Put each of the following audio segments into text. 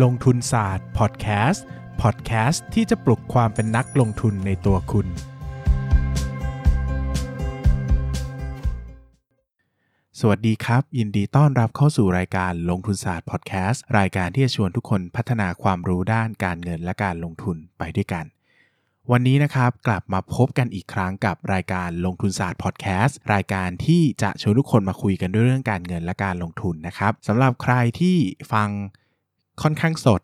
ลงทุนศาสตร์พอดแคสต์พอดแคสต์ที่จะปลุกความเป็นนักลงทุนในตัวคุณ สวัสดีครับ ยินดีต้อนรับเข้าสู่รายการลงทุนศาสตร์พอดแคสต์รายการที่จะชวนทุกคนพัฒนาความรู้ด้านการเงินและการลงทุนไปด้วยกัน วันนี้นะครับกลับมาพบกันอีกครั้งกับรายการลงทุนศาสตร์พอดแคสต์รายการที่จะชวนทุกคนมาคุยกันด้วยเรื่องการเงินและการลงทุนนะครับสำหรับใครที่ฟัง ค่อนข้างสด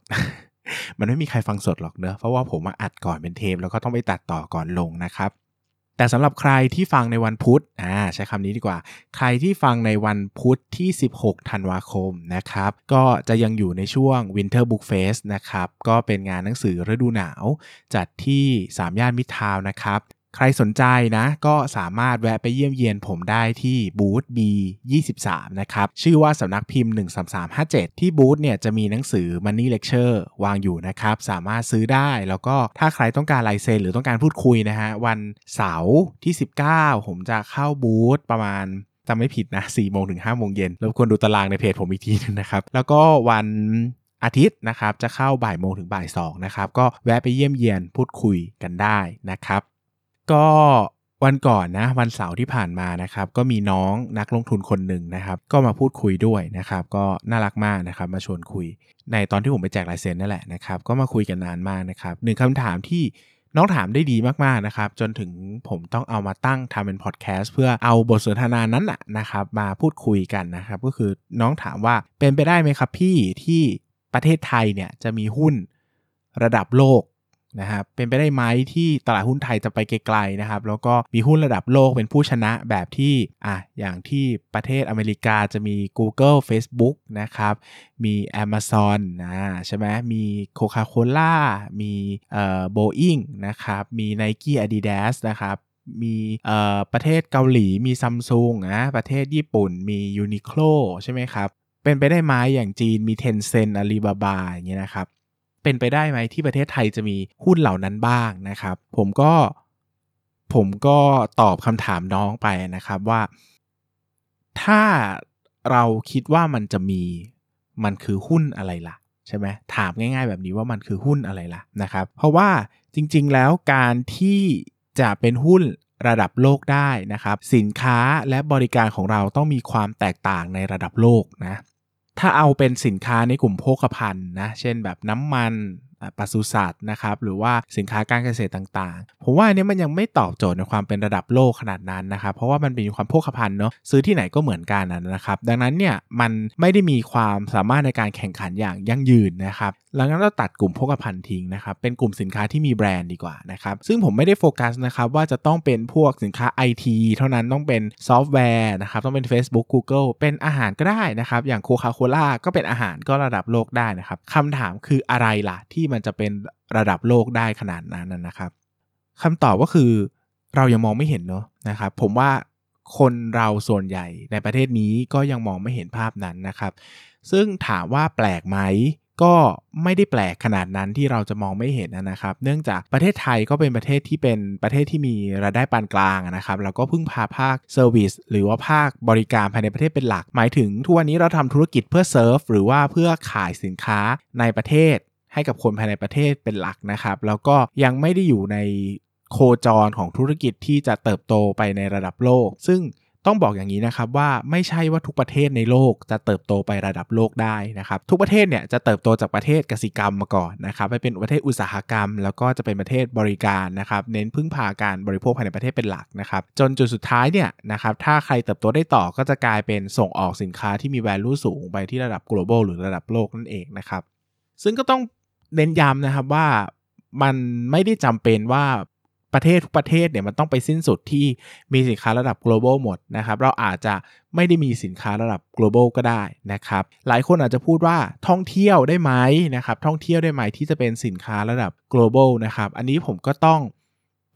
มันไม่มีใครฟังสดหรอกเนอะเพราะว่าผมมาอัดก่อนเป็นเทปแล้วก็ต้องไปตัดต่อก่อนลงนะครับแต่สำหรับใครที่ฟังในวันพุธอ่าใช้คำนี้ดีกว่า ใครที่ฟังในวันพุธที่ 16 ธันวาคมนะครับ ก็จะยังอยู่ในช่วง Winter Book Fest นะครับ ก็เป็นงานหนังสือฤดูหนาว จัดที่3ย่านมิตรทาวนะครับ ใครสนใจนะ ก็สามารถแวะไปเยี่ยมเยียนผมได้ที่บูธ B23 นะครับ ชื่อว่าสำนักพิมพ์ 13357 ที่บูธเนี่ยจะมีหนังสือ Money Lecture วางอยู่นะครับ สามารถซื้อได้แล้วก็ถ้าใครต้องการลายเซ็นหรือต้องการพูดคุยนะฮะ วันเสาร์ที่ 19 ผมจะเข้าบูธประมาณจำไม่ผิดนะ4โมงถึง5โมงเย็นรบกวนดูตารางในเพจผมอีกทีนึงนะครับ แล้วก็วันอาทิตย์นะครับ จะเข้าบ่ายโมงถึงบ่ายสองนะครับ ก็แวะไปเยี่ยมเยียนพูดคุยกันได้นะครับ ก็วันก่อนนะวันเสาร์ที่ผ่านมานะครับก็มีน้องนักลงทุนคนหนึ่งนะครับ ก็มาพูดคุยด้วยนะครับ ก็น่ารักมากนะครับ มาชวนคุย ในตอนที่ผมไปแจกลายเซ็นนั่นแหละนะครับ ก็มาคุยกันนานมากนะครับหนึ่งคำถามที่น้องถามได้ดีมากๆนะครับ จนถึงผมต้องเอามาตั้งทำเป็นพอดแคสต์เพื่อเอาบทสนทนานั้นนะนะครับ มาพูดคุยกันนะครับ ก็คือน้องถามว่าเป็นไปได้ไหมครับพี่ที่ประเทศไทยเนี่ยจะมีหุ้นระดับโลก นะครับเป็นไปได้ไหมที่ตลาดหุ้นไทยจะไปไกลๆนะครับแล้วก็มีหุ้นระดับโลกเป็นผู้ชนะแบบที่อะอย่างที่ประเทศอเมริกาจะมี Google Facebook นะครับมี Amazon นะใช่ไหมมี Coca-Cola มีเอ่อ Boeing นะครับมี Nike Adidas นะครับมีเอ่อประเทศเกาหลีมีซัมซุงนะประเทศญี่ปุ่นมี Uniqlo ใช่ไหมครับเป็นไปได้ไหมอย่างจีนมี Tencent Alibaba อย่างเงี้ยนะครับ เป็นไปได้ไหมที่ประเทศไทยจะมีหุ้นเหล่านั้นบ้างนะครับ ผมก็ผมก็ตอบคำถามน้องไปนะครับว่า ถ้าเราคิดว่ามันจะมีมันคือหุ้นอะไรล่ะใช่ไหมถามง่าย ๆ แบบนี้ว่ามันคือหุ้นอะไรล่ะนะครับ เพราะว่าจริง ๆ แล้วการที่จะเป็นหุ้นระดับโลกได้นะครับ สินค้าและบริการของเราต้องมีความแตกต่างในระดับโลกนะ ถ้าเอาเป็นสินค้าในกลุ่มโภคภัณฑ์นะ เช่นแบบน้ำมัน ปศุสัตว์นะครับหรือว่าสินค้าการเกษตรต่างๆ ผมว่าอันเนี้ยมันยังไม่ตอบโจทย์ในความเป็นระดับโลกขนาดนั้นนะครับเพราะว่ามันเป็นความโภคภัณฑ์เนาะซื้อที่ไหนก็เหมือนกันนะครับ ดังนั้นเนี่ยมันไม่ได้มีความสามารถในการแข่งขันอย่างยั่งยืนนะครับแล้วงั้นเราตัดกลุ่มโภคภัณฑ์ทิ้งนะครับเป็นกลุ่มสินค้าที่มีแบรนด์ดีกว่านะครับซึ่งผมไม่ได้โฟกัสนะครับว่าจะต้องเป็นพวกสินค้า IT เท่านั้นต้องเป็นซอฟต์แวร์นะครับต้องเป็น Facebook Google เป็นอาหารก็ได้นะครับอย่างโคคาโคล่าก็เป็นอาหารก็ระดับโลกได้นะครับคำถามคืออะไรล่ะที่มันจะเป็นระดับโลกได้ขนาดนั้นนะนะครับคำตอบก็คือเรายังมองไม่เห็นเนาะนะครับ ผมว่าคนเราส่วนใหญ่ในประเทศนี้ก็ยังมองไม่เห็นภาพนั้นนะครับ ซึ่งถามว่าแปลกไหมก็ไม่ได้แปลกขนาดนั้นที่เราจะมองไม่เห็นนะครับ เนื่องจากประเทศไทยก็เป็นประเทศที่เป็นประเทศที่มีรายได้ปานกลางนะครับแล้วก็พึ่งพาภาค service หรือว่าภาคบริการภายในประเทศเป็นหลัก หมายถึงทุกวันนี้เราทำธุรกิจเพื่อเซิร์ฟหรือว่าเพื่อขายสินค้าในประเทศ ให้กับคนภายในประเทศเป็นหลักนะครับ แล้วก็ยังไม่ได้อยู่ในโคจรของธุรกิจที่จะเติบโตไปในระดับโลก ซึ่งต้องบอกอย่างนี้นะครับว่าไม่ใช่ว่าทุกประเทศในโลกจะเติบโตไประดับโลกได้นะครับทุกประเทศเนี่ยจะเติบโตจากประเทศกสิกรรมมาก่อนนะครับไปเป็นประเทศอุตสาหกรรม แล้วก็จะเป็นประเทศบริการนะครับเน้นพึ่งพาการบริโภคภายในประเทศเป็นหลักนะครับจนจุดสุดท้ายเนี่ยนะครับถ้าใครเติบโตได้ต่อก็จะกลายเป็นส่งออกสินค้าที่มี value สูงไปที่ระดับ global หรือระดับโลกนั่นเองนะครับซึ่งก็ต้อง เน้นย้ำนะครับว่ามันไม่ได้จำเป็นว่าประเทศทุกประเทศเนี่ยมันต้องไปสิ้นสุดที่มีสินค้าระดับ global หมดนะครับ เราอาจจะไม่ได้มีสินค้าระดับ global ก็ได้นะครับ หลายคนอาจจะพูดว่าท่องเที่ยวได้ไหมนะครับ ท่องเที่ยวได้ไหมที่จะเป็นสินค้าระดับ global นะครับ อันนี้ผมก็ต้อง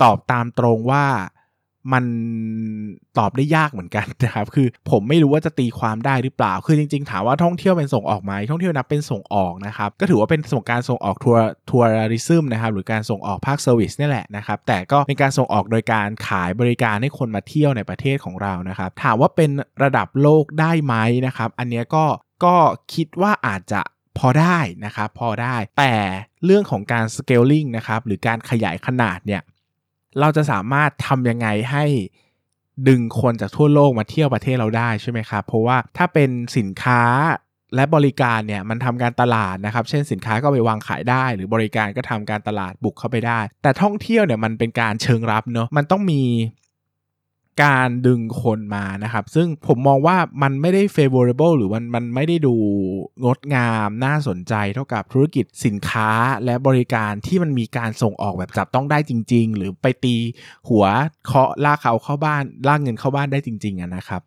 ตอบตามตรงว่า มันตอบได้ยากเหมือนกันนะครับ คือผมไม่รู้ว่าจะตีความได้หรือเปล่า คือจริงๆ ถามว่าท่องเที่ยวเป็นส่งออกไหมท่องเที่ยวนับเป็นส่งออกนะครับ ก็ถือว่าเป็นส่งการส่งออกทัวร์ทัวริซึมนะครับ หรือการส่งออกภาคเซอร์วิสนี่แหละนะครับ แต่ก็เป็นการส่งออกโดยการขายบริการให้คนมาเที่ยวในประเทศของเรานะครับ ถามว่าเป็นระดับโลกได้ไหมนะครับ อันนี้ก็ก็คิดว่าอาจจะพอได้นะครับพอได้ แต่เรื่องของการ scaling นะครับหรือการขยายขนาดเนี่ย เราจะสามารถทำยังไงให้ดึงคนจากทั่วโลกมาเที่ยวประเทศเราได้ใช่ไหมครับ เพราะว่าถ้าเป็นสินค้าและบริการเนี่ยมันทำการตลาดนะครับ เช่นสินค้าก็ไปวางขายได้ หรือบริการก็ทำการตลาดบุกเข้าไปได้ แต่ท่องเที่ยวเนี่ยมันเป็นการเชิงรับเนาะมันต้องมี การดึงคนมานะครับ ซึ่งผมมองว่ามันไม่ได้ favorable หรือมันมันไม่ได้ดูงดงามน่าสนใจเท่ากับธุรกิจสินค้าและบริการที่มันมีการส่งออกแบบจับต้องได้จริง ๆ หรือไปตีหัวเคาะลากเขาเข้าบ้านลากเงินเข้าบ้านได้จริง ๆนะครับ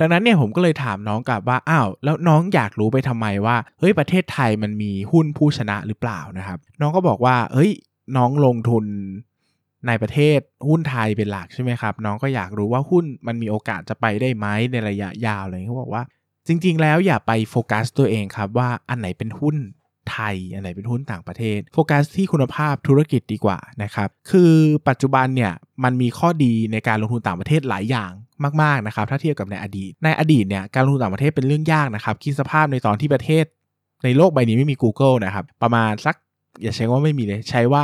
ดังนั้นเนี่ยผมก็เลยถามน้องกลับว่าอ้าวแล้วน้องอยากรู้ไปทำไมว่าเฮ้ยประเทศไทยมันมีหุ้นผู้ชนะหรือเปล่านะครับ น้องก็บอกว่าเฮ้ยน้องลงทุน ในประเทศหุ้นไทยเป็นหลักใช่ไหมครับ น้องก็อยากรู้ว่าหุ้นมันมีโอกาสจะไปได้ไหมในระยะยาวเลยเขาบอกว่า จริง ๆ แล้วอย่าไปโฟกัสตัวเองครับว่าอันไหนเป็นหุ้นไทย อันไหนเป็นหุ้นต่างประเทศ โฟกัสที่คุณภาพธุรกิจดีกว่านะครับ คือปัจจุบันเนี่ยมันมีข้อดีในการลงทุนต่างประเทศหลายอย่างมากๆนะครับ ถ้าเทียบกับในอดีต ในอดีตเนี่ยการลงทุนต่างประเทศเป็นเรื่องยากนะครับคิดสภาพในตอนที่ประเทศ ในโลกใบนี้ไม่มี Google นะครับ ประมาณสักอย่าใช้ว่าไม่มีเลยใช้ว่า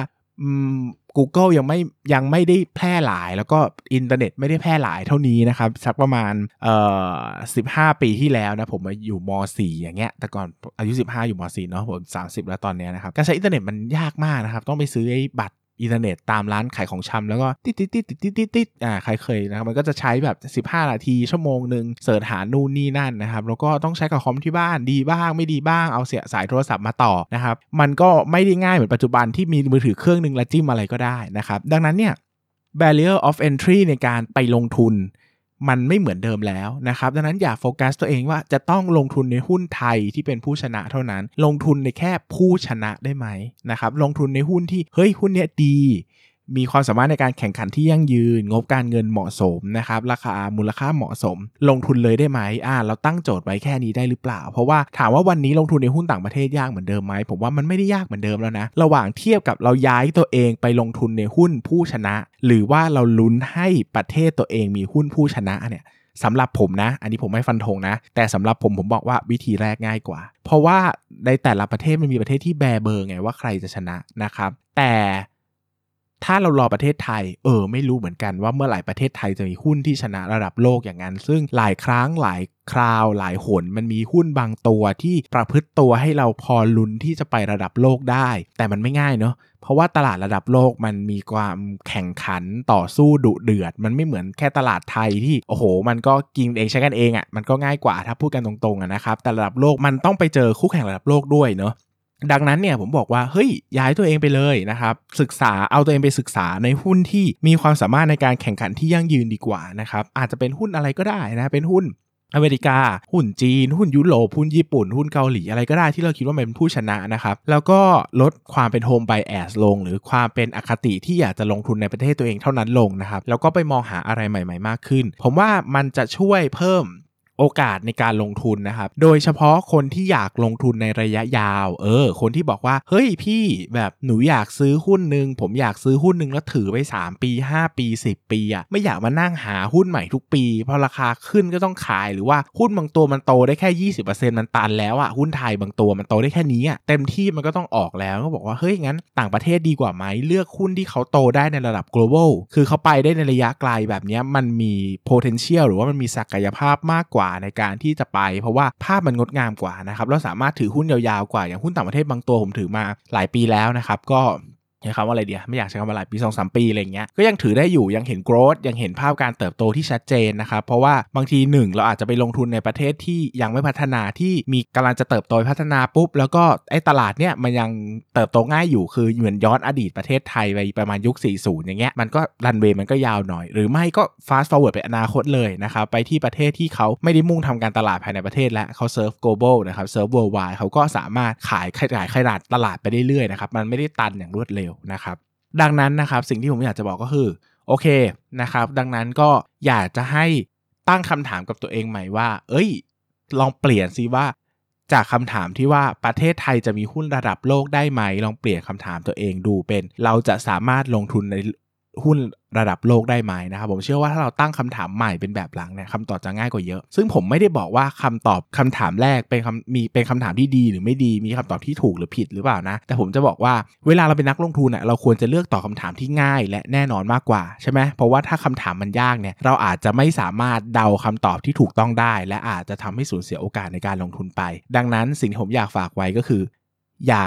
Google ยังไม่ยังไม่ได้แพร่หลาย แล้วก็อินเทอร์เน็ตไม่ได้แพร่หลายเท่านี้นะครับสักประมาณเอ่อสิบห้าปีที่แล้วนะผมมาอยู่ม .4 อย่างเงี้ยแต่ก่อนอายุ 15 อยู่ม .4 เนาะผม30 แล้วตอนเนี้ยนะครับการใช้อินเทอร์เน็ตมันยากมากนะครับต้องไปซื้อไอ้บัตร อินเทอร์เน็ตตามร้านขายของชำแล้วก็ติดติดติดติดติดติดติดอ่าใครเคยนะครับมันก็จะใช้แบบ 15 นาที ชั่วโมงหนึ่งเสิร์ชหานู่นนี่นั่นนะครับแล้วก็ต้องใช้กับคอมที่บ้านดีบ้างไม่ดีบ้างเอาเสียสายโทรศัพท์มาต่อนะครับมันก็ไม่ได้ง่ายเหมือนปัจจุบันที่มีมือถือเครื่องหนึ่งและจิ้มอะไรก็ได้นะครับดังนั้นเนี่ย barrier of entry ในการไปลงทุน มันไม่เหมือนเดิมแล้วนะครับ ดังนั้นอย่าโฟกัสตัวเองว่าจะต้องลงทุนในหุ้นไทยที่เป็นผู้ชนะเท่านั้น ลงทุนในแค่ผู้ชนะได้ไหมนะครับ ลงทุนในหุ้นที่เฮ้ยหุ้นเนี้ยดี มีความสามารถในการแข่งขันที่ยั่งยืน งบการเงินเหมาะสมนะครับ ราคามูลค่าเหมาะสม ลงทุนเลยได้ไหมอ่าเราตั้งโจทย์ไว้แค่นี้ได้หรือเปล่า เพราะว่าถามว่าวันนี้ลงทุนในหุ้นต่างประเทศยากเหมือนเดิมไหมผมว่ามันไม่ได้ยากเหมือนเดิมแล้วนะระหว่างเทียบกับเราย้ายตัวเองไปลงทุนในหุ้นผู้ชนะ หรือว่าเราลุ้นให้ประเทศตัวเองมีหุ้นผู้ชนะเนี่ยสำหรับผมนะ อันนี้ผมไม่ฟันธงนะ แต่สำหรับผมผมบอกว่าวิธีแรกง่ายกว่า เพราะว่าในแต่ละประเทศมันมีประเทศที่แบเบอร์ไงว่าใครจะชนะนะครับ แต่ ถ้าเรารอประเทศไทย เออ ไม่รู้เหมือนกันว่าเมื่อไหร่ประเทศไทยจะมีหุ้นที่ชนะระดับโลกอย่างนั้น ซึ่งหลายครั้งหลายคราวหลายหนมันมีหุ้นบางตัวที่ประพฤติตัวให้เราพอลุ้นที่จะไประดับโลกได้ แต่มันไม่ง่ายเนาะเพราะว่าตลาดระดับโลกมันมีความแข่งขันต่อสู้ดุเดือด มันไม่เหมือนแค่ตลาดไทยที่โอ้โห มันก็กินเองใช้กันเองอะ่ะมันก็ง่ายกว่าถ้าพูดกันตรงๆนะครับแต่ระดับโลกมันต้องไปเจอคู่แข่งระดับโลกด้วยเนาะ ดังนั้นเนี่ยผมบอกว่าเฮ้ยย้ายตัวเองไปเลยนะครับศึกษาเอาตัวเองไปศึกษาในหุ้นที่มีความสามารถในการแข่งขันที่ยั่งยืนดีกว่านะครับอาจจะเป็นหุ้นอะไรก็ได้นะเป็นหุ้นอเมริกา หุ้นจีน หุ้นยุโรป หุ้นญี่ปุ่น หุ้นเกาหลี อะไรก็ได้ที่เราคิดว่าเป็นผู้ชนะนะครับ แล้วก็ลดความเป็นโฮมไบแอสลง หรือความเป็นอคติที่อยากจะลงทุนในประเทศตัวเองเท่านั้นลงนะครับ แล้วก็ไปมองหาอะไรใหม่ ๆ มากขึ้น ผมว่ามันจะช่วยเพิ่ม โอกาสในการลงทุนนะครับ โดยเฉพาะคนที่อยากลงทุนในระยะยาว เออ คนที่บอกว่า เฮ้ยพี่แบบหนูอยากซื้อหุ้นหนึ่งผมอยากซื้อหุ้นหนึ่งแล้วถือไป 3 ปี 5 ปี 10 ปีอะไม่อยากมานั่งหาหุ้นใหม่ทุกปีพอราคาขึ้นก็ต้องขายหรือว่าหุ้นบางตัวมันโตได้แค่ 20%มันตันแล้วอะหุ้นไทยบางตัวมันโตได้แค่นี้อะเต็มที่มันก็ต้องออกแล้วก็บอกว่าเฮ้ยงั้นต่างประเทศดีกว่าไหมเลือกหุ้นที่เขาโตได้ในระดับ global คือเขาไปได้ในระยะไกลแบบนี้มันมี potential หรือว่ามันมีศักยภาพมากกว่าในการที่จะไป เพราะว่าภาพมันงดงามกว่านะครับเราสามารถถือหุ้นยาวๆกว่าอย่างหุ้นต่างประเทศบางตัวผมถือมาหลายปีแล้วนะครับก็ ใช้คำว่าอะไรเดียไม่อยากใช้คำว่าหลายปี2องสามปีอะไรเงี้ยก็ยังถือได้อยู่ยังเห็นโกรธยังเห็นภาพการเติบโตที่ชัดเจนนะครับเพราะว่าบางทีหนึ่งเราอาจจะไปลงทุนในประเทศที่ยังไม่พัฒนาที่มีกำลังจะเติบโตพัฒนาปุ๊บ แล้วก็ไอ้ตลาดเนี่ยมันยังเติบโตง่ายอยู่คือเหมือนย้อนอดีตประเทศไทยไปประมาณยุค 40 อย่างเงี้ยมันก็รันเวย์มันก็ยาวหน่อย หรือไม่ก็ fast forward ไปอนาคตเลยนะครับไปที่ประเทศที่เขาไม่ได้มุ่งทำการตลาดภายในประเทศและเขาเซิร์ฟ global นะครับเซิร์ฟ worldwide เขาก็สามารถขายขยายขนาดตลาดไปเรื่อยๆนะครับมันไม่ได้ตันอย่างรวดเร็วนะครับ ดังนั้นนะครับสิ่งที่ผมอยากจะบอกก็คือโอเคนะครับ ดังนั้นก็อยากจะให้ตั้งคำถามกับตัวเองใหม่ว่า เอ้ย ลองเปลี่ยนซิว่า จากคำถามที่ว่าประเทศไทยจะมีหุ้นระดับโลกได้ไหม ลองเปลี่ยนคำถามตัวเองดูเป็น เราจะสามารถลงทุนในหุ้น ระดับโลกได้ไหมนะครับผมเชื่อว่าถ้าเราตั้งคำถามใหม่เป็นแบบหลังเนี่ยคำตอบจะง่ายกว่าเยอะ ซึ่งผมไม่ได้บอกว่าคำตอบคำถามแรกเป็นคำมีเป็นคำถามที่ดีหรือไม่ดีมีคำตอบที่ถูกหรือผิดหรือเปล่านะแต่ผมจะบอกว่าเวลาเราเป็นนักลงทุนเนี่ยเราควรจะเลือกตอบคาถามที่ง่าย และแน่นอนมากกว่าใช่ไหมเพราะว่าถ้าคำถามมันยากเนี่ยเราอาจจะไม่สามารถเดาคำตอบที่ถูกต้องได้ และอาจจะทำให้สูญเสียโอกาสในการลงทุนไป ดังนั้นสิ่งที่ผมอยากฝากไว้ก็คือ อย่า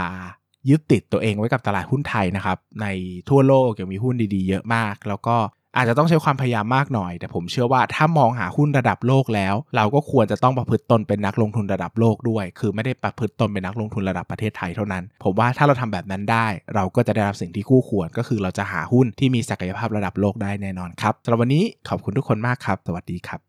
ยึดติดตัวเองไว้กับตลาดหุ้นไทยนะครับ ในทั่วโลกยังมีหุ้นดีๆ เยอะมาก แล้วก็อาจจะต้องใช้ความพยายามมากหน่อย แต่ผมเชื่อว่าถ้ามองหาหุ้นระดับโลกแล้ว เราก็ควรจะต้องประพฤติตนเป็นนักลงทุนระดับโลกด้วย คือไม่ได้ประพฤติตนเป็นนักลงทุนระดับประเทศไทยเท่านั้น ผมว่าถ้าเราทำแบบนั้นได้ เราก็จะได้รับสิ่งที่คู่ควร ก็คือเราจะหาหุ้นที่มีศักยภาพระดับโลกได้แน่นอนครับสำหรับวันนี้ขอบคุณทุกคนมากครับ สวัสดีครับ